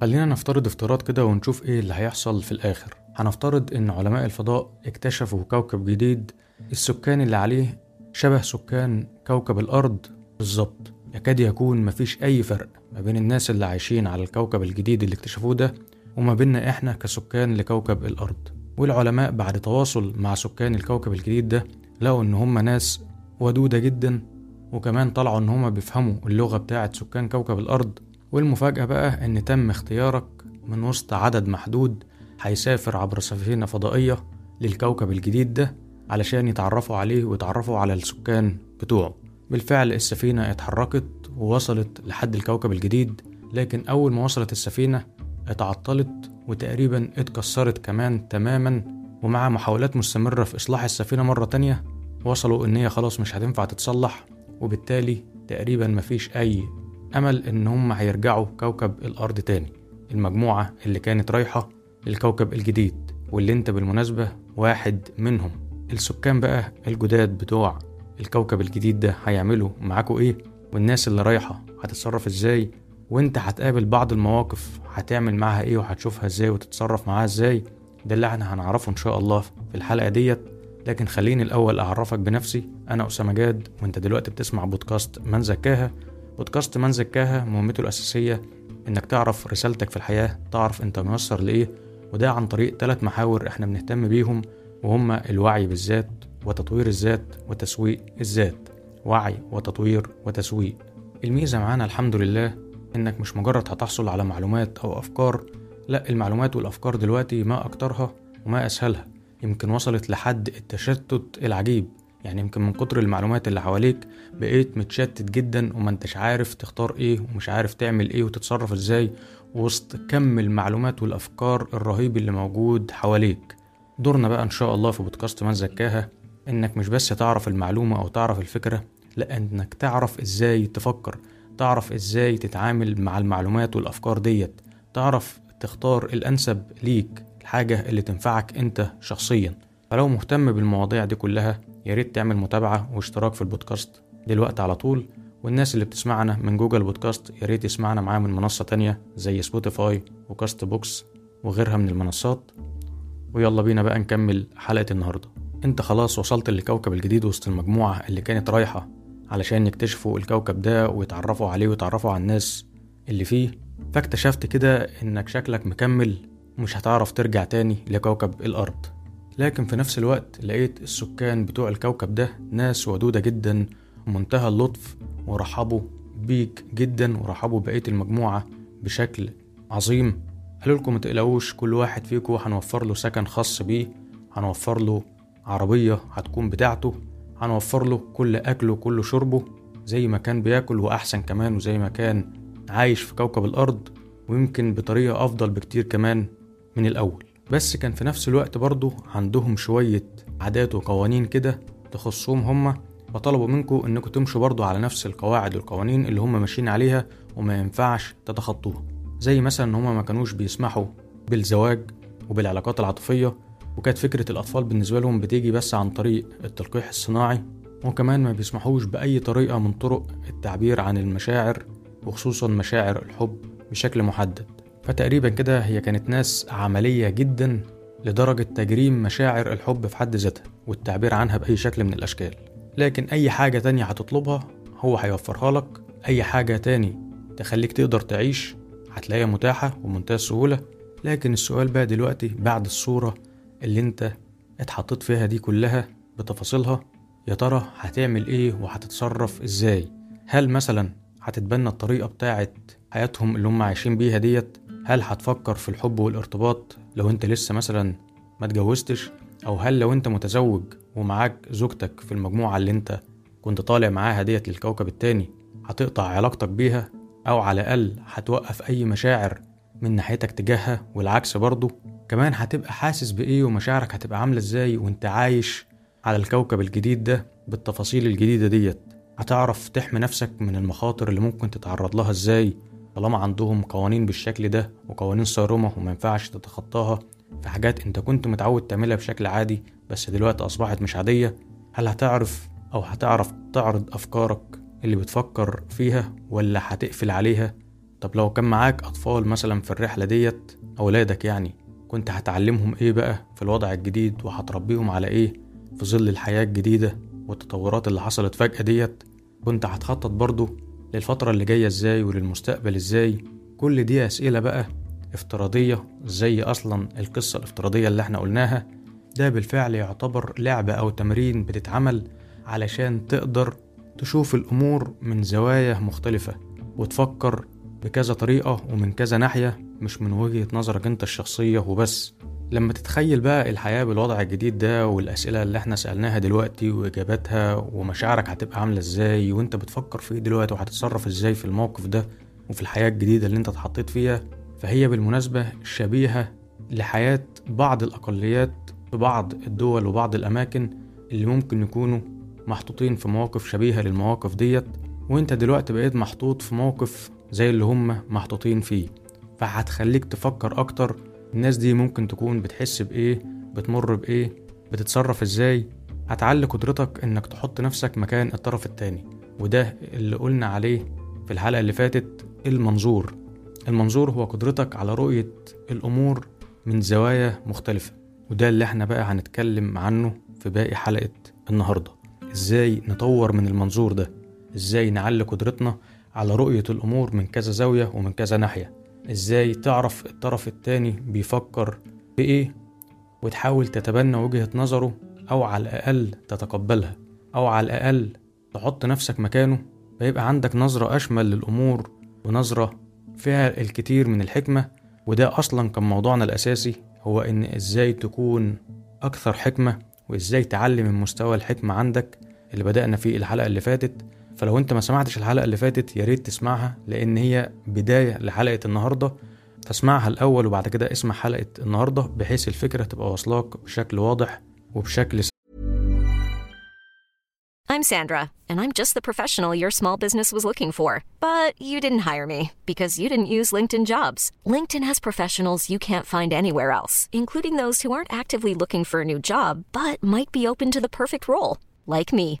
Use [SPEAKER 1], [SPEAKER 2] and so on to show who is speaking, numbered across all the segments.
[SPEAKER 1] خلينا نفترض افتراض كده ونشوف إيه اللي هيحصل في الآخر. هنفترض إن علماء الفضاء اكتشفوا كوكب جديد السكان اللي عليه شبه سكان كوكب الأرض. بالظبط. يكاد يكون مفيش أي فرق ما بين الناس اللي عايشين على الكوكب الجديد اللي اكتشفوه ده وما بيننا إحنا كسكان لكوكب الأرض. والعلماء بعد تواصل مع سكان الكوكب الجديد ده لقوا إن هم ناس ودودة جدا وكمان طلعوا إن هم بيفهموا اللغة بتاعة سكان كوكب الأرض والمفاجأة بقى إن تم اختيارك من وسط عدد محدود هيسافر عبر سفينة فضائية للكوكب الجديد ده علشان يتعرفوا عليه ويتعرفوا على السكان بتوعه. بالفعل السفينة اتحركت ووصلت لحد الكوكب الجديد لكن أول ما وصلت السفينة اتعطلت وتقريبا اتكسرت كمان تماما ومع محاولات مستمرة في إصلاح السفينة مرة تانية وصلوا إن هي خلاص مش هتنفع تتصلح وبالتالي تقريبا مفيش أي أمل إن هم هيرجعوا كوكب الأرض تاني. المجموعة اللي كانت رايحة للكوكب الجديد واللي أنت بالمناسبة واحد منهم. السكان بقى الجداد بتوع الكوكب الجديد ده هيعملوا معاكوا إيه؟ والناس اللي رايحة هتتصرف إزاي؟ وأنت هتقابل بعض المواقف هتعمل معاها إيه؟ وهتشوفها إزاي؟ وتتصرف معاها إزاي؟ ده اللي إحنا هنعرفه إن شاء الله في الحلقة ديت. لكن خليني الأول أعرفك بنفسي. أنا أسامة جاد وأنت دلوقتي بتسمع بودكاست من زكاها. بودكاست من زكاها مهمته الأساسية إنك تعرف رسالتك في الحياة تعرف أنت ميسر لإيه وده عن طريق ثلاث محاور إحنا بنهتم بيهم وهما الوعي بالذات وتطوير الذات وتسويق الذات. وعي وتطوير وتسويق. الميزة معانا الحمد لله إنك مش مجرد هتحصل على معلومات أو أفكار لأ المعلومات والأفكار دلوقتي ما أكترها وما أسهلها. يمكن وصلت لحد التشتت العجيب. يعني يمكن من كتر المعلومات اللي حواليك بقيت متشتت جدا وما انتش عارف تختار إيه ومش عارف تعمل إيه وتتصرف إزاي وسط كم المعلومات والأفكار الرهيب اللي موجود حواليك. دورنا بقى إن شاء الله في بودكاست من زكاها إنك مش بس تعرف المعلومة أو تعرف الفكرة لأ إنك تعرف إزاي تفكر تعرف إزاي تتعامل مع المعلومات والأفكار ديت تعرف تختار الأنسب ليك الحاجة اللي تنفعك أنت شخصيا. فلو مهتم بالمواضيع دي كلها يا ريت تعمل متابعة واشتراك في البودكاست دلوقتي على طول. والناس اللي بتسمعنا من Google Podcasts يا ريت يسمعنا معاه من منصة تانية زي Spotify و Castbox وغيرها من المنصات. ويلا بينا بقى نكمل حلقة النهاردة. انت خلاص وصلت للكوكب الجديد وسط المجموعة اللي كانت رايحة علشان يكتشفوا الكوكب ده ويتعرفوا عليه ويتعرفوا على الناس اللي فيه. فاكتشفت كده إنك شكلك مكمل ومش هتعرف ترجع تاني لكوكب الأرض. لكن في نفس الوقت لقيت السكان بتوع الكوكب ده ناس ودودة جدا ومنتهى اللطف ورحبوا بيك جدا ورحبوا بقية المجموعة بشكل عظيم. قالوا لكم متقلقوش كل واحد فيكم هنوفر له سكن خاص بيه هنوفر له عربية هتكون بتاعته هنوفر له كل أكله وكل شربه زي ما كان بياكل وأحسن كمان وزي ما كان عايش في كوكب الأرض ويمكن بطريقة أفضل بكتير كمان من الأول. بس كان في نفس الوقت برضه عندهم شوية عادات وقوانين كده تخصهم هما فطلبوا منكم إنكم تمشوا برضو على نفس القواعد والقوانين اللي هما ماشيين عليها وما ينفعش تتخطوها. زي مثلا إن هما ما كانوش بيسمحوا بالزواج وبالعلاقات العاطفية وكانت فكرة الأطفال بالنسبة لهم بتيجي بس عن طريق التلقيح الصناعي وكمان ما بيسمحوش بأي طريقة من طرق التعبير عن المشاعر وخصوصا مشاعر الحب بشكل محدد. فتقريبا كده هي كانت ناس عملية جدا لدرجة تجريم مشاعر الحب في حد ذاتها والتعبير عنها بأي شكل من الأشكال. لكن أي حاجة تانية هتطلبها هو هيوفرها لك. أي حاجة تاني تخليك تقدر تعيش هتلاقيها متاحة ومنتهى السهولة لكن السؤال بقى دلوقتي بعد الصورة اللي أنت اتحطيت فيها دي كلها بتفاصيلها يا ترى هتعمل إيه وهتتصرف إزاي؟ هل مثلا هتتبنى الطريقة بتاعت حياتهم اللي هم عايشين بيها ديت هل هتفكر في الحب والارتباط لو انت لسه مثلا ما اتجوزتش؟ أو هل لو انت متزوج ومعاك زوجتك في المجموعة اللي انت كنت طالع معاها ديت للكوكب التاني هتقطع علاقتك بيها؟ أو على الأقل هتوقف أي مشاعر من ناحيتك تجاهها؟ والعكس برضه كمان هتبقى حاسس بإيه ومشاعرك هتبقى عاملة إزاي وأنت عايش على الكوكب الجديد ده بالتفاصيل الجديدة ديت؟ هتعرف تحمي نفسك من المخاطر اللي ممكن تتعرض لها إزاي؟ طالما عندهم قوانين بالشكل ده وقوانين صارمة وما ينفعش تتخطاها في حاجات انت كنت متعود تعملها بشكل عادي بس دلوقتي أصبحت مش عادية هل هتعرف أو هتعرف تعرض أفكارك اللي بتفكر فيها ولا هتقفل عليها؟ طب لو كان معاك أطفال مثلا في الرحلة ديت أولادك يعني كنت هتعلمهم إيه بقى؟ في الوضع الجديد وهتربيهم على إيه؟ في ظل الحياة الجديدة والتطورات اللي حصلت فجأة ديت كنت هتخطط برضو؟ للفترة اللي جاية إزاي وللمستقبل إزاي؟ كل دي أسئلة بقى افتراضية زي أصلا القصة الافتراضية اللي إحنا قلناها. ده بالفعل يعتبر لعبة أو تمرين بتتعمل علشان تقدر تشوف الأمور من زوايا مختلفة وتفكر بكذا طريقة ومن كذا ناحية مش من وجهة نظرك أنت الشخصية وبس. لما تتخيل بقى الحياة بالوضع الجديد ده والأسئلة اللي إحنا سألناها دلوقتي وإجاباتها ومشاعرك هتبقى عاملة إزاي وأنت بتفكر في إيه دلوقتي وهتتصرف إزاي في الموقف ده وفي الحياة الجديدة اللي أنت اتحطيت فيها فهي بالمناسبة شبيهة لحياة بعض الأقليات في بعض الدول وبعض الأماكن اللي ممكن يكونوا محطوطين في مواقف شبيهة للمواقف ديت. وأنت دلوقتي بقيت محطوط في موقف زي اللي هم محطوطين فيه. فهتخليك تفكر أكتر الناس دي ممكن تكون بتحس بإيه بتمر بإيه بتتصرف إزاي. هتعلي قدرتك إنك تحط نفسك مكان الطرف التاني. وده اللي قلنا عليه في الحلقة اللي فاتت المنظور. المنظور هو قدرتك على رؤية الأمور من زوايا مختلفة. وده اللي إحنا بقى هنتكلم عنه في باقي حلقة النهاردة. إزاي نطور من المنظور ده؟ إزاي نعلي قدرتنا على رؤية الأمور من كذا زاوية ومن كذا ناحية. إزاي تعرف الطرف التاني بيفكر بإيه وتحاول تتبنى وجهة نظره أو على الأقل تتقبلها أو على الأقل تحط نفسك مكانه؟ فيبقى عندك نظرة أشمل للأمور ونظرة فيها الكثير من الحكمة وده أصلا كان موضوعنا الأساسي هو إن إزاي تكون أكثر حكمة وإزاي تعلي من مستوى الحكمة عندك اللي بدأنا فيه الحلقة اللي فاتت. فلو أنت ما سمعتش الحلقة اللي فاتت يا ريت تسمعها لأن هي بداية لحلقة النهاردة فاسمعها الأول وبعد كده اسمع حلقة النهاردة بحيث الفكرة تبقى واصلاك بشكل واضح وبشكل
[SPEAKER 2] I'm Sandra, and I'm just the professional your small business was looking for. But you didn't hire me because you didn't use LinkedIn jobs. LinkedIn has professionals you can't find anywhere else, including those who aren't actively looking for a new job but might be open to the perfect role, like me.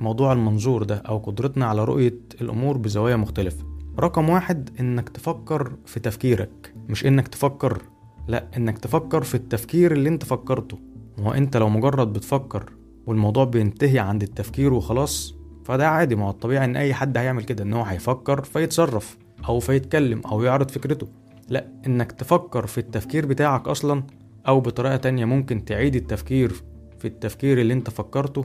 [SPEAKER 1] موضوع المنظور ده أو قدرتنا على رؤية الأمور بزوايا مختلفة. رقم واحد إنك تفكر في تفكيرك مش إنك تفكر لا إنك تفكر في التفكير اللي أنت فكرته. هو أنت لو مجرد بتفكر والموضوع بينتهي عند التفكير وخلاص فده عادي. ما هو الطبيعي إن أي حد هيعمل كده إن هو هيفكر فيتصرف أو فيتكلم أو يعرض فكرته. لا إنك تفكر في التفكير بتاعك أصلا أو بطريقة تانية ممكن تعيد التفكير في التفكير اللي أنت فكرته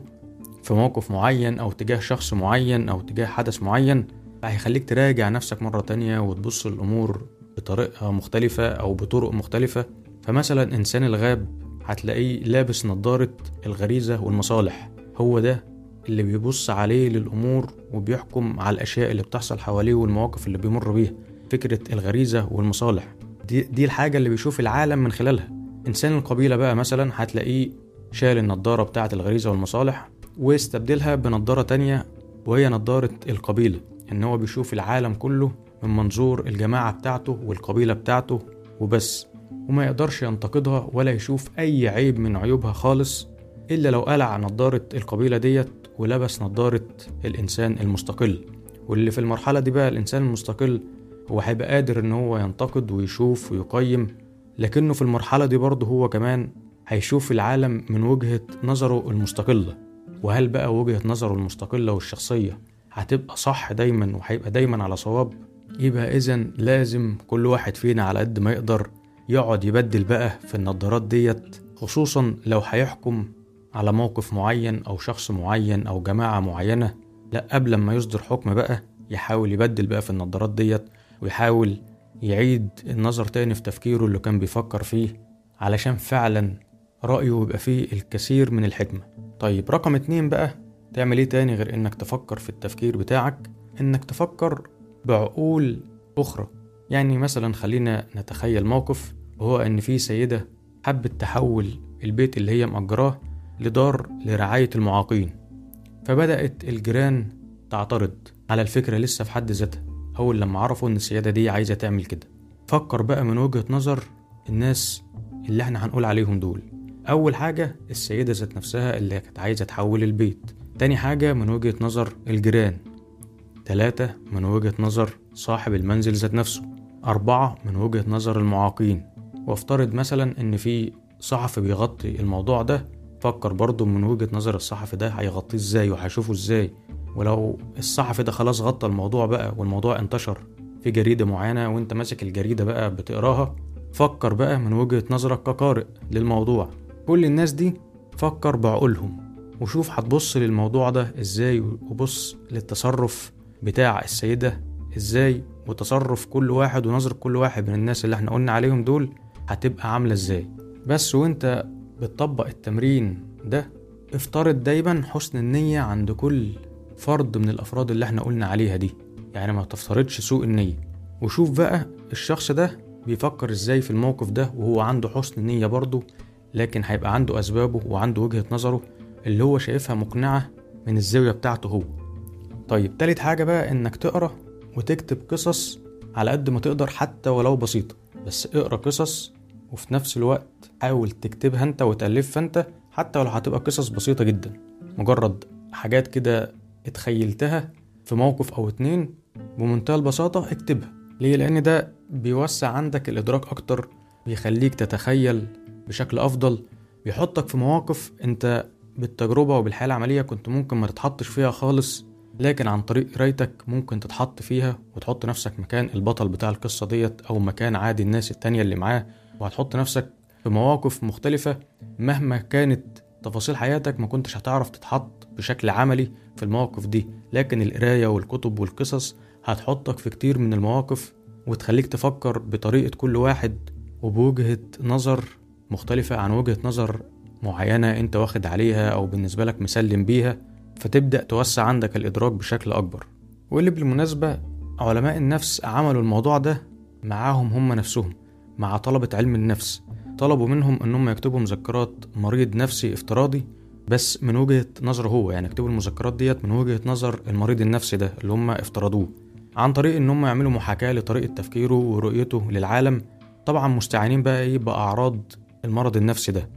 [SPEAKER 1] في موقف معين أو تجاه شخص معين أو تجاه حدث معين هيخليك تراجع نفسك مرة تانية وتبص الأمور بطريقة مختلفة أو بطرق مختلفة. فمثلا إنسان الغاب هتلاقيه لابس نظارة الغريزة والمصالح. هو ده اللي بيبص عليه للأمور وبيحكم على الأشياء اللي بتحصل حواليه والمواقف اللي بيمر بيها. فكرة الغريزة والمصالح دي, دي الحاجة اللي بيشوف العالم من خلالها. إنسان القبيلة بقى مثلا هتلاقيه شال النضارة بتاعة الغريزة والمصالح واستبدلها بنضارة تانية وهي نضارة القبيلة إن هو بيشوف العالم كله من منظور الجماعة بتاعته والقبيلة بتاعته وبس وما يقدرش ينتقدها ولا يشوف أي عيب من عيوبها خالص إلا لو قلع نضارة القبيلة ديت ولبس نضارة الإنسان المستقل. واللي في المرحلة دي بقى الإنسان المستقل هو هيبقى قادر إن هو ينتقد ويشوف ويقيم لكنه في المرحلة دي برضه هو كمان هيشوف العالم من وجهة نظره المستقلة. وهل بقى وجهة نظره المستقلة والشخصية هتبقى صح دايما وهيبقى دايما على صواب؟ يبقى إذا لازم كل واحد فينا على قد ما يقدر يقعد يبدل بقى في النظارات ديت خصوصا لو هيحكم على موقف معين أو شخص معين أو جماعة معينة. لا قبل ما يصدر حكم بقى يحاول يبدل بقى في النظارات ديت ويحاول يعيد النظر تاني في تفكيره اللي كان بيفكر فيه علشان فعلا رأيه يبقى فيه الكثير من الحكمة. طيب رقم اتنين بقى تعمل إيه تاني غير إنك تفكر في التفكير بتاعك؟ إنك تفكر بعقول أخرى. يعني مثلا خلينا نتخيل موقف وهو إن في سيدة حبت تحول البيت اللي هي مأجراه لدار لرعاية المعاقين. فبدأت الجيران تعترض على الفكرة لسه في حد ذاتها. أول لما عرفوا إن السيادة دي عايزة تعمل كده. فكر بقى من وجهة نظر الناس اللي إحنا هنقول عليهم دول. أول حاجة السيدة ذات نفسها اللي كانت عايزة تحول البيت. تاني حاجة من وجهة نظر الجيران. تلاتة من وجهة نظر صاحب المنزل ذات نفسه. أربعة من وجهة نظر المعاقين. وافترض مثلا إن في صحفي بيغطي الموضوع ده فكر برضه من وجهة نظر الصحفي ده هيغطيه إزاي وهيشوفه إزاي. ولو الصحفي ده خلاص غطى الموضوع بقى والموضوع انتشر في جريدة معينة وأنت ماسك الجريدة بقى بتقراها فكر بقى من وجهة نظرك كقارئ للموضوع. كل الناس دي فكر بعقولهم وشوف هتبص للموضوع ده إزاي وبص للتصرف بتاع السيدة إزاي وتصرف كل واحد ونظرة كل واحد من الناس اللي إحنا قلنا عليهم دول هتبقى عاملة إزاي. بس وإنت بتطبق التمرين ده افترض دايما حسن النية عند كل فرد من الأفراد اللي إحنا قلنا عليها دي. يعني ما تفترضش سوء النية. وشوف بقى الشخص ده بيفكر إزاي في الموقف ده وهو عنده حسن نية برضه لكن هيبقى عنده أسبابه وعنده وجهة نظره اللي هو شايفها مقنعة من الزاوية بتاعته هو. طيب تالت حاجة بقى إنك تقرأ وتكتب قصص على قد ما تقدر حتى ولو بسيطة. بس اقرأ قصص وفي نفس الوقت حاول تكتبها أنت وتألفها أنت حتى ولو هتبقى قصص بسيطة جدا. مجرد حاجات كده اتخيلتها في موقف أو اتنين بمنتهى البساطة اكتبها. ليه؟ لأن ده بيوسع عندك الإدراك أكتر بيخليك تتخيل بشكل أفضل بيحطك في مواقف أنت بالتجربة وبالحياة العملية كنت ممكن ما تتحطش فيها خالص لكن عن طريق قرايتك ممكن تتحط فيها وتحط نفسك مكان البطل بتاع القصة ديت أو مكان عادي الناس التانية اللي معاه وهتحط نفسك في مواقف مختلفة مهما كانت تفاصيل حياتك ما كنتش هتعرف تتحط بشكل عملي في المواقف دي لكن القراية والكتب والقصص هتحطك في كتير من المواقف وتخليك تفكر بطريقة كل واحد وبوجهة نظر مختلفة عن وجهة نظر معينة أنت واخد عليها أو بالنسبة لك مسلم بيها فتبدأ توسع عندك الإدراك بشكل أكبر. واللي بالمناسبة علماء النفس عملوا الموضوع ده معاهم هم نفسهم مع طلبة علم النفس. طلبوا منهم انهم يكتبوا مذكرات مريض نفسي افتراضي بس من وجهة نظره هو يعني يكتبوا المذكرات ديت من وجهة نظر المريض النفسي ده اللي هم افترضوه. عن طريق إن هم يعملوا محاكاة لطريقة تفكيره ورؤيته للعالم طبعا مستعينين بقى إيه بأعراض المرض النفسي ده.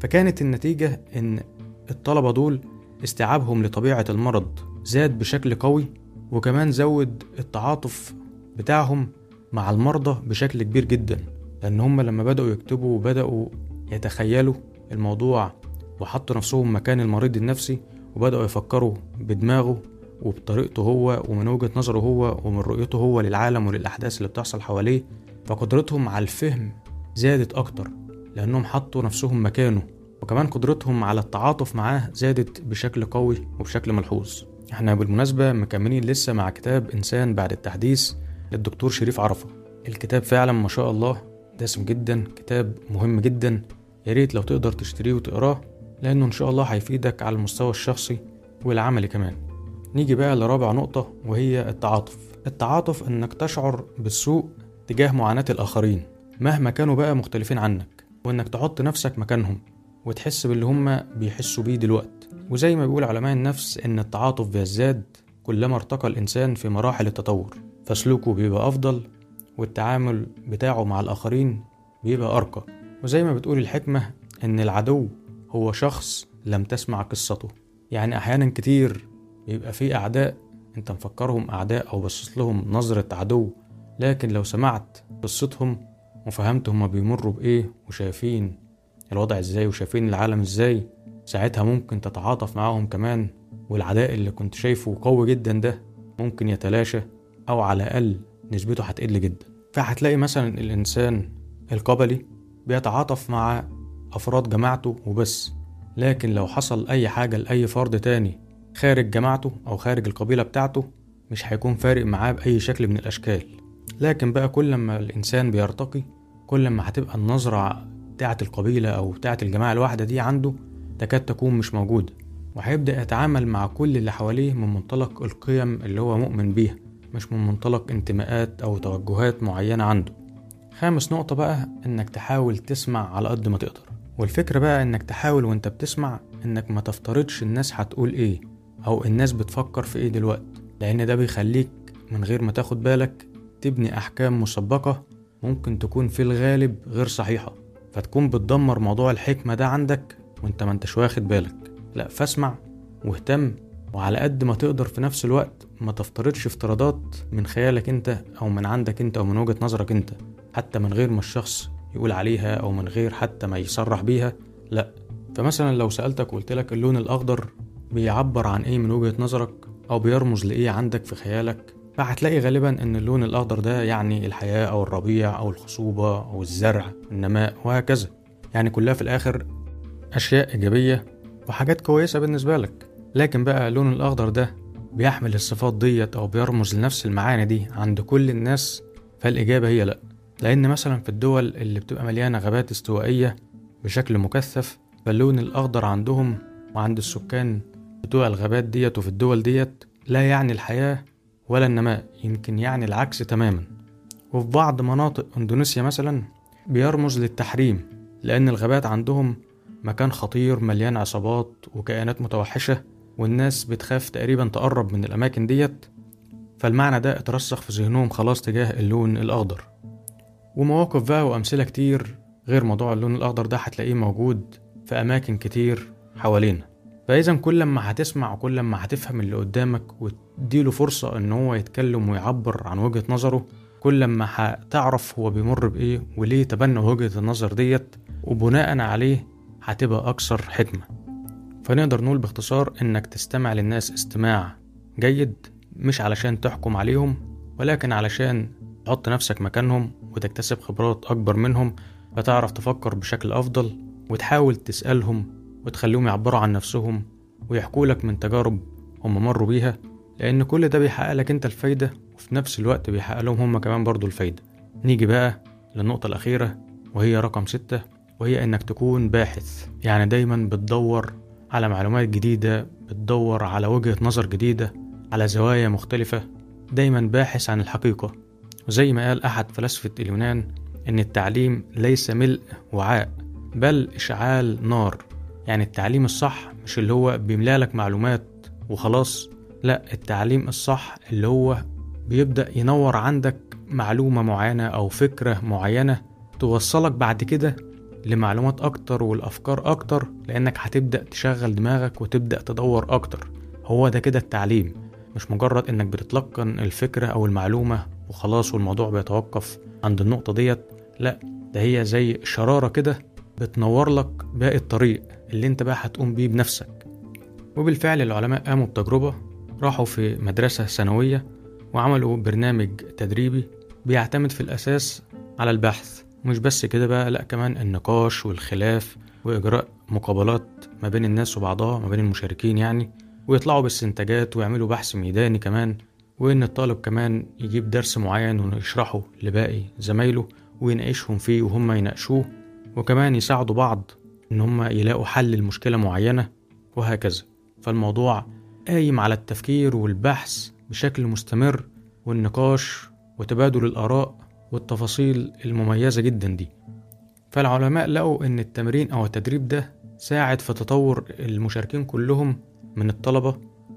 [SPEAKER 1] فكانت النتيجة إن الطلبة دول استيعابهم لطبيعة المرض زاد بشكل قوي وكمان زود التعاطف بتاعهم مع المرضى بشكل كبير جدا لأن هم لما بدأوا يكتبوا وبدأوا يتخيلوا الموضوع وحطوا نفسهم مكان المريض النفسي وبدأوا يفكروا بدماغه وبطريقته هو ومن وجهة نظره هو ومن رؤيته هو للعالم وللأحداث اللي بتحصل حواليه فقدرتهم على الفهم زادت أكتر. لأنهم حطوا نفسهم مكانه وكمان قدرتهم على التعاطف معاه زادت بشكل قوي وبشكل ملحوظ. إحنا بالمناسبة مكملين لسه مع كتاب إنسان بعد التحديث للدكتور شريف عرفة. الكتاب فعلا ما شاء الله دسم جدا كتاب مهم جدا. يا ريت لو تقدر تشتريه وتقراه لأنه إن شاء الله هيفيدك على المستوى الشخصي والعملي كمان. نيجي بقى لرابع نقطة وهي التعاطف. التعاطف إنك تشعر بالسوء تجاه معاناة الآخرين مهما كانوا بقى مختلفين عنك. وإنك تحط نفسك مكانهم وتحس باللي هما بيحسوا بيه دلوقتي وزي ما بيقول علماء النفس إن التعاطف بيزداد كلما ارتقى الإنسان في مراحل التطور. فسلوكه بيبقى أفضل والتعامل بتاعه مع الآخرين بيبقى أرقى. وزي ما بتقول الحكمة إن العدو هو شخص لم تسمع قصته. يعني أحيانا كتير بيبقى في أعداء أنت مفكرهم أعداء أو بصيت لهم نظرة عدو لكن لو سمعت قصتهم وفهمت هما بيمروا بإيه وشايفين الوضع إزاي وشايفين العالم إزاي. ساعتها ممكن تتعاطف معاهم كمان والعداء اللي كنت شايفه قوي جدا ده ممكن يتلاشى أو على الأقل نسبته هتقل جدا. فهتلاقي مثلا الإنسان القبلي بيتعاطف مع أفراد جماعته وبس. لكن لو حصل أي حاجة لأي فرد تاني خارج جماعته أو خارج القبيلة بتاعته مش هيكون فارق معاه بأي شكل من الأشكال. لكن بقى كل ما الإنسان بيرتقي كل ما هتبقى النظرة بتاعة القبيلة أو بتاعة الجماعة الواحدة دي عنده تكاد تكون مش موجودة وهيبدأ يتعامل مع كل اللي حواليه من منطلق القيم اللي هو مؤمن بيها مش من منطلق انتماءات أو توجهات معينة عنده. خامس نقطة بقى إنك تحاول تسمع على قد ما تقدر والفكرة بقى إنك تحاول وإنت بتسمع إنك ما تفترضش الناس هتقول إيه أو الناس بتفكر في إيه دلوقتي لأن ده بيخليك من غير ما تاخد بالك تبني أحكام مسبقة ممكن تكون في الغالب غير صحيحة فتكون بتدمر موضوع الحكمة ده عندك وإنت ما أنتش واخد بالك. لأ فاسمع واهتم وعلى قد ما تقدر في نفس الوقت ما تفترضش افتراضات من خيالك أنت أو من عندك أنت أو من وجهة نظرك أنت حتى من غير ما الشخص يقول عليها أو من غير حتى ما يصرح بيها. لا فمثلا لو سألتك وقلت لك اللون الأخضر بيعبر عن إيه من وجهة نظرك أو بيرمز لإيه عندك في خيالك فهتلاقي غالبا إن اللون الأخضر ده يعني الحياة أو الربيع أو الخصوبة أو الزرع النماء وهكذا. يعني كلها في الآخر أشياء إيجابية وحاجات كويسة بالنسبة لك. لكن بقى اللون الأخضر ده بيحمل الصفات ديت أو بيرمز لنفس المعاني دي عند كل الناس فالإجابة هي لأ. لأن مثلا في الدول اللي بتبقى مليانة غابات استوائية بشكل مكثف فاللون الأخضر عندهم وعند السكان بتوع الغابات ديت وفي الدول ديت لا يعني الحياة ولا النماء يمكن يعني العكس تماما. وفي بعض مناطق إندونيسيا مثلا بيرمز للتحريم لأن الغابات عندهم مكان خطير مليان عصابات وكائنات متوحشة والناس بتخاف تقريبا تقرب من الأماكن ديت. فالمعنى ده اترسخ في ذهنهم خلاص تجاه اللون الأخضر. ومواقف بقى وأمثلة كتير غير موضوع اللون الأخضر ده هتلاقيه موجود في أماكن كتير حوالينا. فإذا كل ما هتسمع وكل ما هتفهم اللي قدامك وتديله فرصة إن هو يتكلم ويعبر عن وجهة نظره كل ما هتعرف هو بيمر بإيه وليه تبنى وجهة النظر ديت وبناء عليه هتبقى أكثر حكمة. فنقدر نقول باختصار إنك تستمع للناس استماع جيد مش علشان تحكم عليهم ولكن علشان تحط نفسك مكانهم وتكتسب خبرات أكبر منهم فتعرف تفكر بشكل أفضل وتحاول تسألهم وتخليهم يعبروا عن نفسهم ويحكوا لك من تجارب هم مروا بيها لأن كل ده بيحقق لك أنت الفايدة وفي نفس الوقت بيحقق لهم هم كمان برضو الفايدة. نيجي بقى للنقطة الأخيرة وهي رقم ستة وهي إنك تكون باحث. يعني دايما بتدور على معلومات جديدة بتدور على وجهة نظر جديدة على زوايا مختلفة. دايما باحث عن الحقيقة. وزي ما قال أحد فلاسفة اليونان إن التعليم ليس ملء وعاء بل إشعال نار. يعني التعليم الصح مش اللي هو بيملالك معلومات وخلاص. لا التعليم الصح اللي هو بيبدأ ينور عندك معلومة معينة أو فكرة معينة توصلك بعد كده لمعلومات أكتر والأفكار أكتر لأنك هتبدأ تشغل دماغك وتبدأ تدور أكتر. هو ده كده التعليم. مش مجرد إنك بتتلقن الفكرة أو المعلومة وخلاص والموضوع بيتوقف عند النقطة ديت. لا ده هي زي شرارة كده بتنور لك باقي الطريق. اللي انت بقى هتقوم بيه بنفسك. وبالفعل العلماء قاموا بتجربة راحوا في مدرسة ثانوية وعملوا برنامج تدريبي بيعتمد في الأساس على البحث. مش بس كده بقى لأ كمان النقاش والخلاف وإجراء مقابلات ما بين الناس وبعضها ما بين المشاركين يعني. ويطلعوا باستنتاجات ويعملوا بحث ميداني كمان وإن الطالب كمان يجيب درس معين ويشرحه لباقي زمايله ويناقشهم فيه وهم يناقشوه. وكمان يساعدوا بعض إن هم يلاقوا حل لمشكلة معينة وهكذا. فالموضوع قايم على التفكير والبحث بشكل مستمر والنقاش وتبادل الآراء والتفاصيل المميزة جدا دي. فالعلماء لقوا إن التمرين أو التدريب ده ساعد في تطور المشاركين كلهم من الطلبة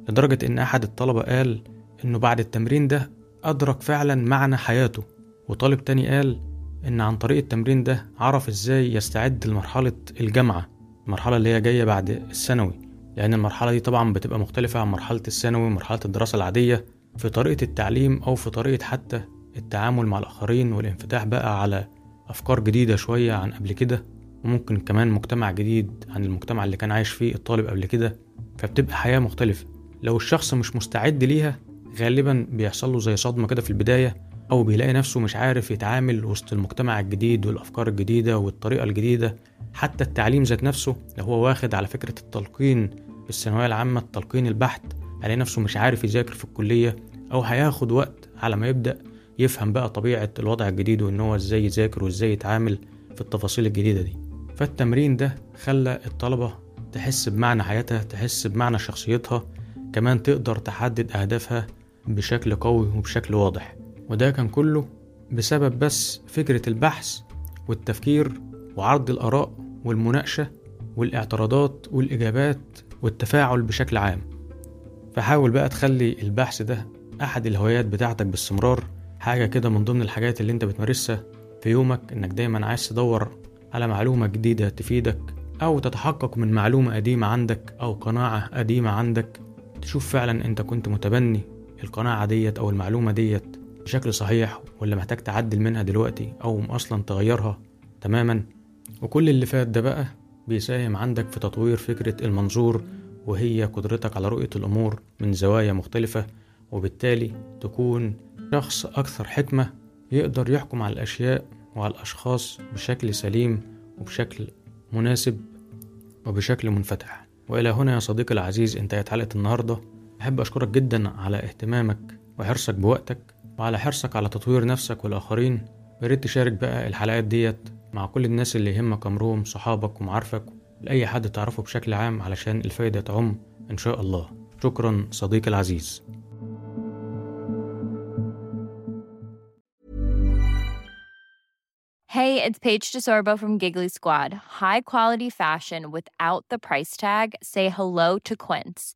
[SPEAKER 1] لدرجة إن أحد الطلبة قال إنه بعد التمرين ده أدرك فعلا معنى حياته. وطالب تاني قال إن عن طريق التمرين ده عرف إزاي يستعد لمرحلة الجامعة المرحلة اللي هي جاية بعد الثانوي. لأن المرحلة دي طبعا بتبقى مختلفة عن مرحلة الثانوي ومرحلة الدراسة العادية. في طريقة التعليم أو في طريقة حتى التعامل مع الآخرين والانفتاح بقى على أفكار جديدة شوية عن قبل كده وممكن كمان مجتمع جديد عن المجتمع اللي كان عايش فيه الطالب قبل كده فبتبقى حياة مختلفة. لو الشخص مش مستعد ليها غالبا بيحصل له زي صدمة كده في البداية أو بيلاقي نفسه مش عارف يتعامل وسط المجتمع الجديد والأفكار الجديدة والطريقة الجديدة. حتى التعليم ذات نفسه لو هو واخد على فكرة التلقين في الثانوية العامة التلقين البحت على نفسه مش عارف يذاكر في الكلية أو هياخد وقت على ما يبدأ يفهم بقى طبيعة الوضع الجديد وإن هو إزاي يذاكر وإزاي يتعامل في التفاصيل الجديدة دي. فالتمرين ده خلى الطلبة تحس بمعنى حياتها تحس بمعنى شخصيتها كمان تقدر تحدد أهدافها بشكل قوي وبشكل واضح. وده كان كله بسبب بس فكرة البحث والتفكير وعرض الآراء والمناقشة والاعتراضات والإجابات والتفاعل بشكل عام. فحاول بقى تخلي البحث ده أحد الهوايات بتاعتك باستمرار حاجة كده من ضمن الحاجات اللي أنت بتمارسها في يومك إنك دايما عايز تدور على معلومة جديدة تفيدك أو تتحقق من معلومة قديمة عندك أو قناعة قديمة عندك. تشوف فعلا أنت كنت متبني القناعة ديت أو المعلومة ديت بشكل صحيح ولا محتاج تعدل منها دلوقتي أو أصلا تغيرها تماما. وكل اللي فات ده بقى بيساهم عندك في تطوير فكرة المنظور وهي قدرتك على رؤية الأمور من زوايا مختلفة وبالتالي تكون شخص أكثر حكمة يقدر يحكم على الأشياء وعلى الأشخاص بشكل سليم وبشكل مناسب وبشكل منفتح. وإلى هنا يا صديقي العزيز انتهت حلقة النهاردة. أحب أشكرك جدا على اهتمامك وحرصك بوقتك. وعلى حرصك على تطوير نفسك والآخرين ياريت تشارك بقى الحلقات ديت مع كل الناس اللي يهمك أمرهم صحابك ومعارفك لأي حد تعرفه بشكل عام علشان الفايدة تعم إن شاء الله شكرا صديقي العزيز
[SPEAKER 3] Hey, it's Paige DeSorbo from Giggly Squad. High quality fashion without the price tag. Say hello to Quince.